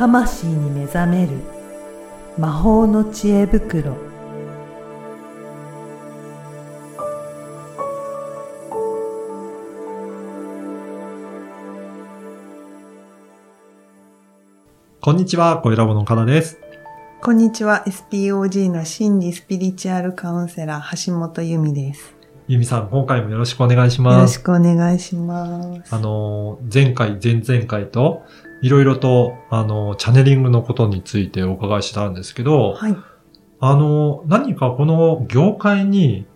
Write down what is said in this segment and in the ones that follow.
魂に目覚める魔法の知恵袋こんにちは、小ラボのかなです。こんにちは。SPOG の心理スピリチュアルカウンセラー、橋本由美です。ゆみさん、今回もよろしくお願いしよます。ろしくお願いします。あのー、前回、前々回と、いろいろと、あのー、チャネリングのことについてお伺いしたんですけど、はい。あのー、何かこの業界に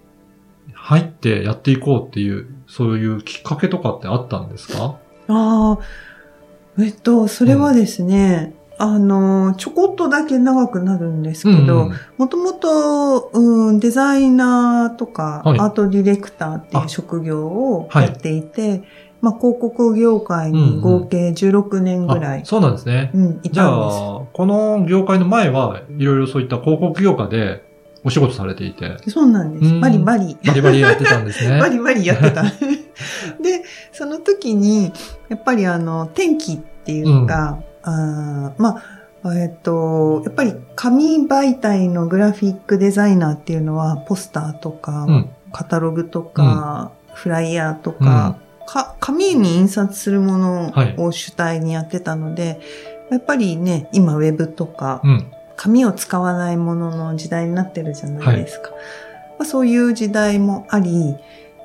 入ってやっていこうっていう、そういうきっかけとかってあったんですか？ああ、えっと、それはですね、あの、ちょこっとだけ長くなるんですけど、もともと、うん、デザイナーとか、はい。アートディレクターっていあう職業をはい。やっていて、まあ、広告業界に合計16年ぐらい、あそうなんですね。うん、いじゃたんです。あ、この業界の前はいろいろそういった広告業界でお仕事されていて、そうなんです。うんバリバリ。バリバリやってたんですね。バリバリやってた。で、その時に、やっぱりあの、天気っていうか、あーまあ、えっと、やっぱり紙媒体のグラフィックデザイナーっていうのは、ポスターとか、うん。カタログとか、フライヤーとか、か紙に印刷するものはいを主体にやってたので、やっぱりね、今ウェブとか、うん。紙を使わないものの時代になってるじゃないですか。まあ、そういう時代もあり、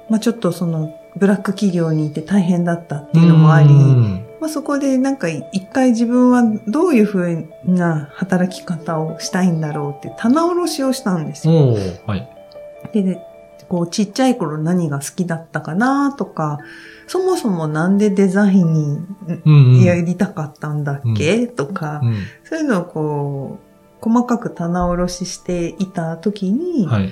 まあ、ちょっとそのブラック企業にいて大変だったっていうのもあり、うんまあ、そこでなんか一回自分はどういうふうな働き方をしたいんだろうって棚卸しをしたんですよ。はい。ででこうちっちゃい頃何が好きだったかなとか、そもそもなんでデザインにうんうん。やりたかったんだっけ、とか、うんそういうのをこう、細かく棚卸ししていた時に、はい。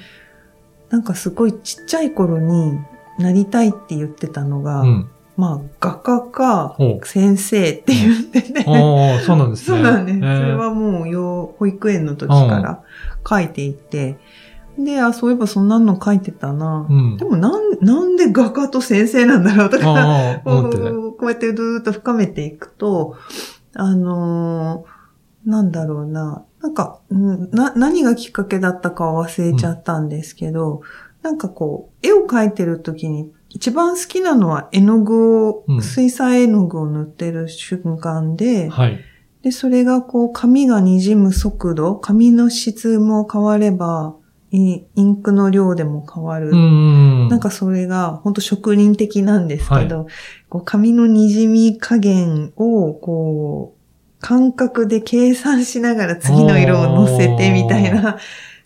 なんかすごいちっちゃい頃になりたいって言ってたのが、うん。まあ画家か先生って言ってて、ああ、そうなんですね。そうなんです。えーそれはもう幼保育園の時から書いていて、で、あ、そういえばそんなの書いてたな。うんで。もなん、なんで画家と先生なんだろうとか、こ。うこうやってずーっと深めていくと、あのーなんだろうな、なんか、うんな、何がきっかけだったかは忘れちゃったんですけど、なんかこう、絵を描いてる時に一番好きなのは絵の具を、うん水彩絵の具を塗ってる瞬間で、はい。で、それがこう、紙が滲む速度、紙の質も変われば、イインクの量でも変わる。うん。なんかそれが本当職人的なんですけど、こう紙の滲み加減をこう感覚で計算しながら次の色を乗せてみたいな。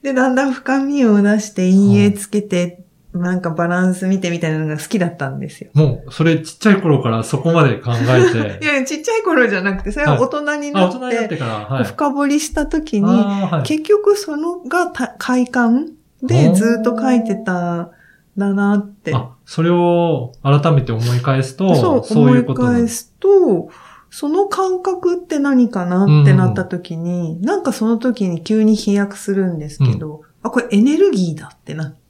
で、だんだん深みを出して陰影つけて、なんかバランス見てみたいなのが好きだったんですよ。もう、それちっちゃい頃からそこまで考えて。いや、ちっちゃい頃じゃなくて、それは大人にあ、なっ、大人になっててから、はい。深掘りした時に、はい。結局そのがた快感でずっと書いてたんだなって。あ、それを改めて思い返すと、そう、そう思い返すと、その感覚って何かなってなった時に、なんかその時に急に飛躍するんですけど、あ、これエネルギーだってなって、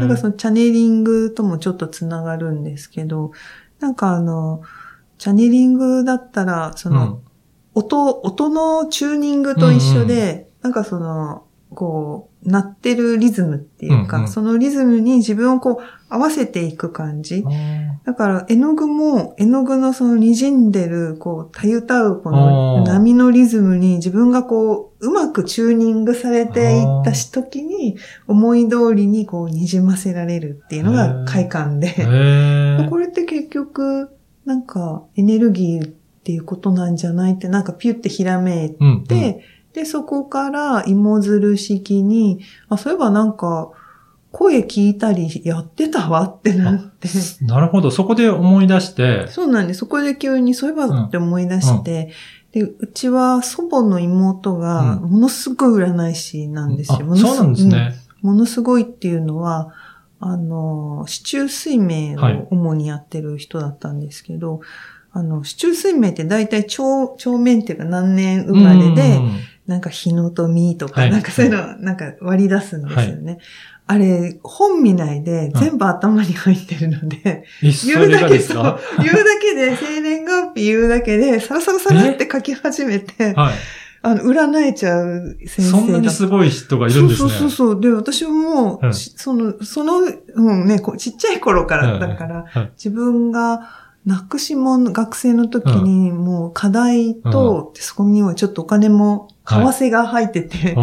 なんかそのチャネリングともちょっとつながるんですけど、なんかあの、チャネリングだったら、その、音、音のチューニングと一緒で、なんかその、こう、鳴ってるリズムっていうか、うんうん。そのリズムに自分をこう合わせていく感じ。うんだから、絵の具も、絵の具のその滲んでる、こう、たゆたうこあのー。波のリズムに自分がこう、うまくチューニングされていったし時に、思い通りにこう、滲ませられるっていうのが快感で。これって結局、なんか、エネルギーっていうことなんじゃないって、なんかピュってひらめいうんうん。て、で、そこから芋づる式に、あ、そういえばなんか、声聞いたりやってたわってなって。なるほど。そこで思い出して、そうなんです。そこで急にそういえばって思い出して、で、うちは祖母の妹が、うんものすごい占い師なんですよ。あものすそうなんですね。うんものすごいっていうのは、あの、市中水明はいを主にやってる人だったんですけど、あの、市中水明って大体長、長面っていうか何年生まれで、うんなんか日野とみとか、はい。なんかそういうの、なんか割り出すんですよね。あれ、本見ないで全部頭に入ってるので、え、そ言うだけそう言うだけで、生年月日言うだけで、サラサラサラって書き始めて、はい。あの、占えちゃう先生だそんなにすごい人がいるんですね。そうそうそうそう。で、私も、うんしその、その、うんね、ちっちゃい頃から、うんだから、はい。自分が、なくしもん、学生の時に、もう課題と、でそこにはちょっとお金も、為替が入ってて、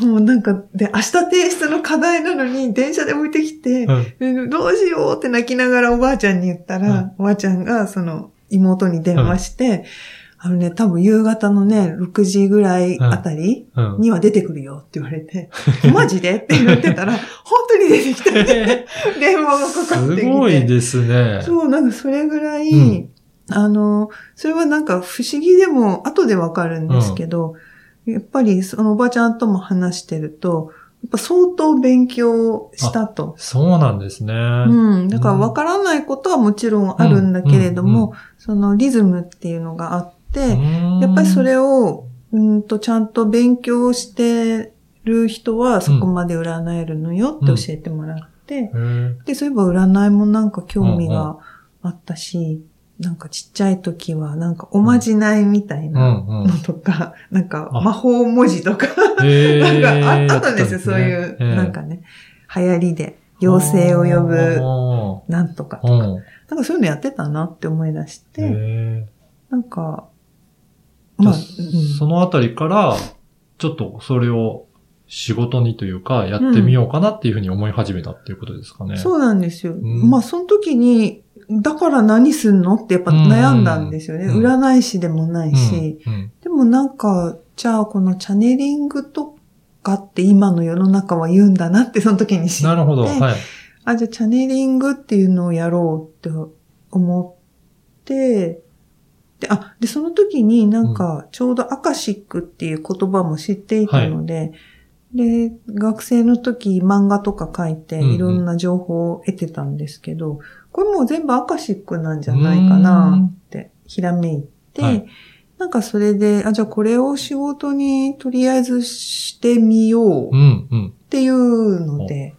もうなんか、で、明日提出の課題なのに、電車で置いてきて、どうしようって泣きながらおばあちゃんに言ったら、うん。おばあちゃんが、その、妹に電話して、あのね、多分夕方のね、6時ぐらいあたり、うん。には出てくるよって言われて、マジで？って言ってたら、本当に出てきたって 電話がかかってきて。すごいですね。そう、なんかそれぐらい、うんあの、それはなんか不思議でも後でわかるんですけど、やっぱりそのおばちゃんとも話してると、やっぱ相当勉強したと。そうなんですね。うん。だからわからないことはもちろんあるんだけれども、うんうんうそのリズムっていうのがあっやっぱりそれを、うんとちゃんと勉強してる人はそこまで占えるのよって教えてもらって、へー。で、そういえば占いもなんか興味があったし、なんかちっちゃい時はなんかおまじないみたいうん。なうん。のとか、なんかあ魔法文字とか、なんかああったんですよ、やそういう、なんかね、流行りで、妖精を呼ぶあなんとかとか、なんかそういうのやってたなって思い出して、へなんか、ーまあ、そのあたりから、ちょっとそれを仕事にというか、やってみようかなっていうふうに思い始めたっていうことですかね。そうなんですよ。んまあ、その時に、だから何すんのってやっぱ悩んだんですよね。うん占い師でもないし。うんうんでもなんか、じゃあこのチャネリングとかって今の世の中は言うんだなってその時に知って。なるほど。はい。あ、じゃあチャネリングっていうのをやろうって思って、で、あ、で、その時になんか、ちょうどアカシックっていう言葉も知っていたので、で、学生の時漫画とか書いてうんうん。いろんな情報を得てたんですけど、これもう全部アカシックなんじゃないかなってひらめいて、はい。なんかそれで、あ、じゃあこれを仕事にとりあえずしてみよううっんうん。ていうので、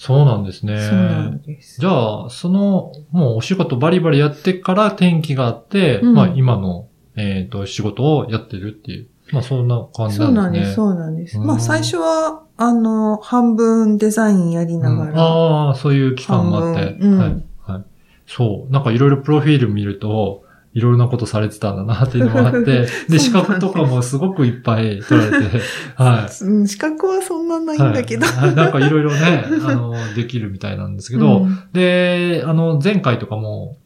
そうなんですね。そうなんです。じゃあ、その、もうお仕事バリバリやってから転機があって、うんまあ今の、えっ、と、仕事をやってるっていう、まあそんな感じそうなですね。なんんです、そうなんです。うんまあ最初は、あの、半分デザインやりながうんら、ああ、そういう期間もあって。うんはい。はい。そう。なんかいろいろプロフィール見ると、いろいろなことされてたんだなっていうのもあって、で、資格とかもすごくいっぱい取られて、はい。うん資格はそんなないんだけど。はいなんかいろいろね、あの、できるみたいなんですけど、うんで、あの、前回とかも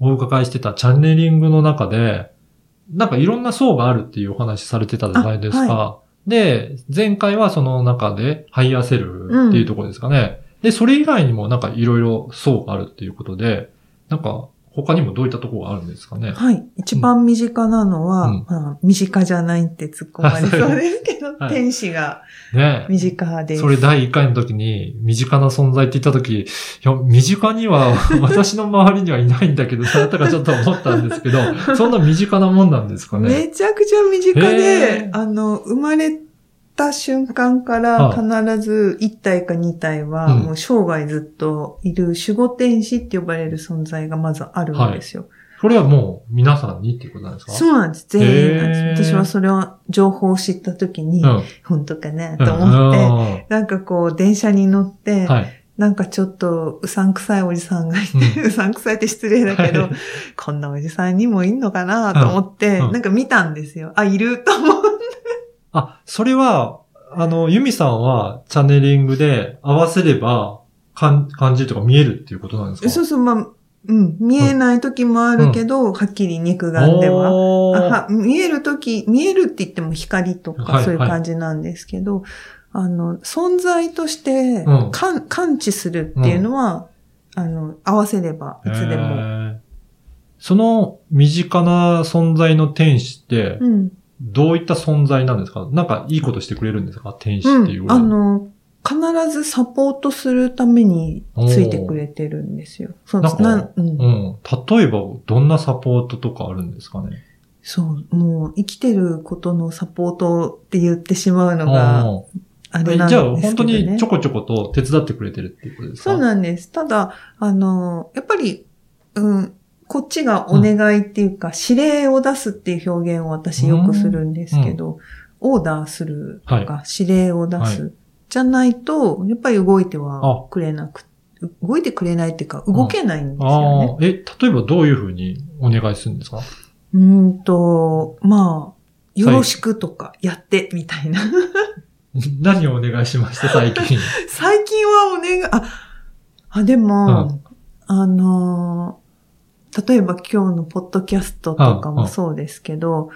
お伺いしてたチャネリングの中で、なんかいろんな層があるっていうお話されてたじゃないですか。あで、前回はその中で higher self っていうところですかね。で、それ以外にもなんかいろいろ層があるっていうことで、なんか他にもどういったところがあるんですかね？はい。一番身近なのは、うんまあ、身近じゃないって突っ込まれそうですけど、はい天使がね身近です。それ第1回の時に、身近な存在って言った時、いや、身近には、私の周りにはいないんだけど、なとかちょっと思ったんですけど、そんな身近なもんなんですかね？めちゃくちゃ身近へで、ーあの、生まれた瞬間から必ず1体か2体は、うんもう生涯ずっといる守護天使って呼ばれる存在がまずあるんですよ。それはもう皆さんにっていうことなんですか？そうなんです。全員なんです。私はそれを、情報を知った時に、うん。本当かなうんと思って、うんなんかこう、電車に乗って、はい。なんかちょっとうさんくさいおじさんがいて、うさんくさいって失礼だけど、はいこんなおじさんにもいんのかなと思って、うんうんなんか見たんですよ。あ、いると思う。あ、それは、あの、ユミさんはチャネリングで合わせれば、感感じとか見えるっていうことなんですか？そうそう、まあ、うん、見えない時もあるけど、はっきり肉眼では。は見える時、見えるって言っても光とはいかそういう感じなんですけど、あの、存在としてうん。感、感知するっていうのは、あの、合わせればいつでへも。ー。その身近な存在の天使って、うん。どういった存在なんですか？なんかいいことしてくれるんですか？天使っていううん。あの、必ずサポートするためについてくれてるんですよ。そうなんかなんうんうん。例えば、どんなサポートとかあるんですかね？そう、もう生きてることのサポートって言ってしまうのが、うんあれなんですけど、ね。じゃあ、本当にちょこちょこと手伝ってくれてるっていうことですか？そうなんです。ただ、あの、やっぱり、うん、こっちがお願いっていうか、指令を出すっていう表現を私よくするんですけど、オーダーするとか、指令を出す、はじゃないと、やっぱり動いてはくれなく、動いてくれないっていうか、動けないんですよね。ああ、え、例えばどういうふうにお願いするんですか？うーんと、まあ、よろしくとか、やって、みたいな。何をお願いしました、最近。最近はお願い、あ、あ、でも、うん。あのー例えば今日のポッドキャストとかもそうですけど、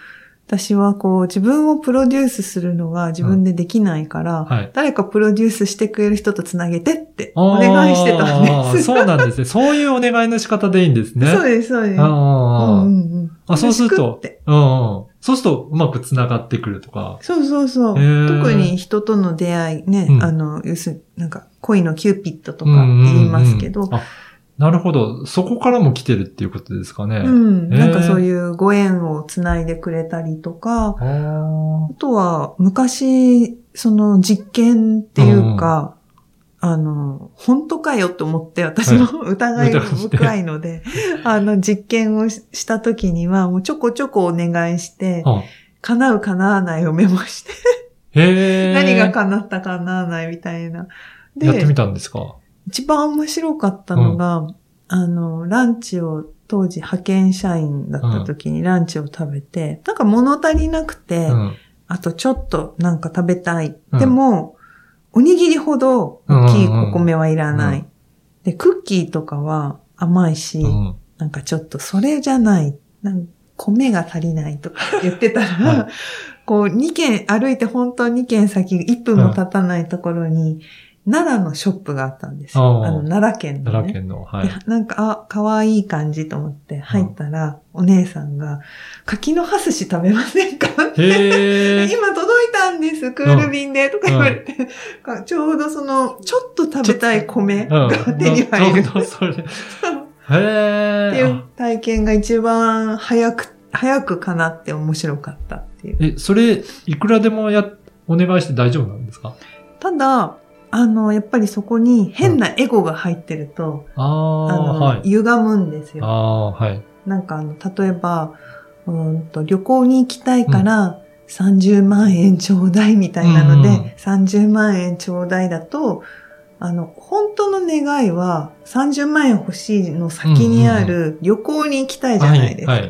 私はこう自分をプロデュースするのが自分でできないから、はい。誰かプロデュースしてくれる人とつなげてってお願いしてたんです。そうなんですね。そういうお願いの仕方でいいんですね。そうです、そうです。あうんあ、うんそうするとうんうん。そうするとうまく繋がってくるとか。そうそうそう。特に人との出会いね、うんあの、要するになんか恋のキューピッドとか言いますけど、うんうんうんあなるほど。そこからも来てるっていうことですかね。うん。なんかそういうご縁をつないでくれたりとか、あとは昔、その実験っていうか、あの、本当かよと思って私も疑い深いので、あの実験をしした時にはもうちょこちょこお願いして、あ叶う叶わないをメモして。何が叶った叶わないみたいな。やってみたんですか？一番面白かったのが、あの、ランチを当時派遣社員だった時にランチを食べて、なんか物足りなくて、うん。あとちょっとなんか食べたい。うんでも、おにぎりほど大きいうんうんうんお米はいらない。うんで、クッキーとかは甘いし、うんなんかちょっとそれじゃない。なん米が足りないとか 言ってたら、はこう2軒歩いて本当2軒先、1分も経たないところに、奈良のショップがあったんですよ。あの、奈良県の、ね。奈良県の、はいで。なんか、あ、可愛い感じと思って入ったら、お姉さんが、柿の葉寿司食べませんかへえ。今届いたんです、クール便で、とか言われて、ちょうどその、ちょっと食べたい米が手に入る。ちょうどそれ。へっていうえ。体験が一番早く、早くかなって面白かったっていう。え、それ、いくらでもや、お願いして大丈夫なんですか？ただ、あの、やっぱりそこに変なエゴが入ってると、あああ、の、はい。歪むんですよ。ああ、はい。なんかあの、例えば、うーんと、旅行に行きたいから、30万円ちょうだいみたいなので、うんうん30万円ちょうだいだと、あの、本当の願いは30万円欲しいの先にある旅行に行きたいじゃないですか。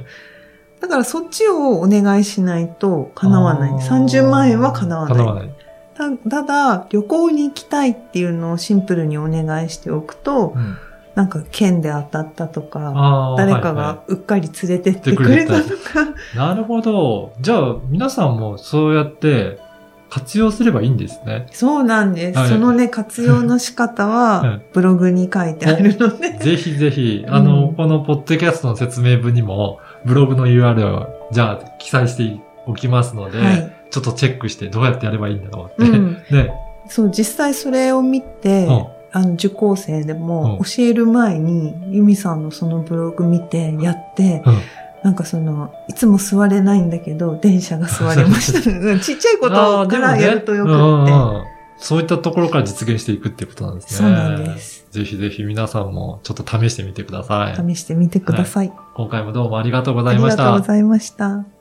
だからそっちをお願いしないと叶わない。あー30万円は叶わない。叶わない。たただ、旅行に行きたいっていうのをシンプルにお願いしておくと、うんなんか券で当たったとか、誰かがうっかり連れてってくれたとか、いなるほど。じゃあ、皆さんもそうやって活用すればいいんですね。そうなんです。はいそのね、活用の仕方は、はいブログに書いてあるので、ぜひぜひ、あの、うんこのポッドキャストの説明文にも、ブログの URL を、じゃあ、記載しておきますので、はい。ちょっとチェックしてどうやってやればいいんだろうって。うん。ね。そう、実際それを見て、うんあの、受講生でもうん教える前に、ユミさんのそのブログ見て、やって、うんなんかその、いつも座れないんだけど、電車が座れました。ちっちゃいことからやるとよくって。うんそういったところから実現していくっていうことなんですね。そうなんです。ぜひぜひ皆さんもちょっと試してみてください。試してみてください。今回もどうもありがとうござありいました。がとうございました。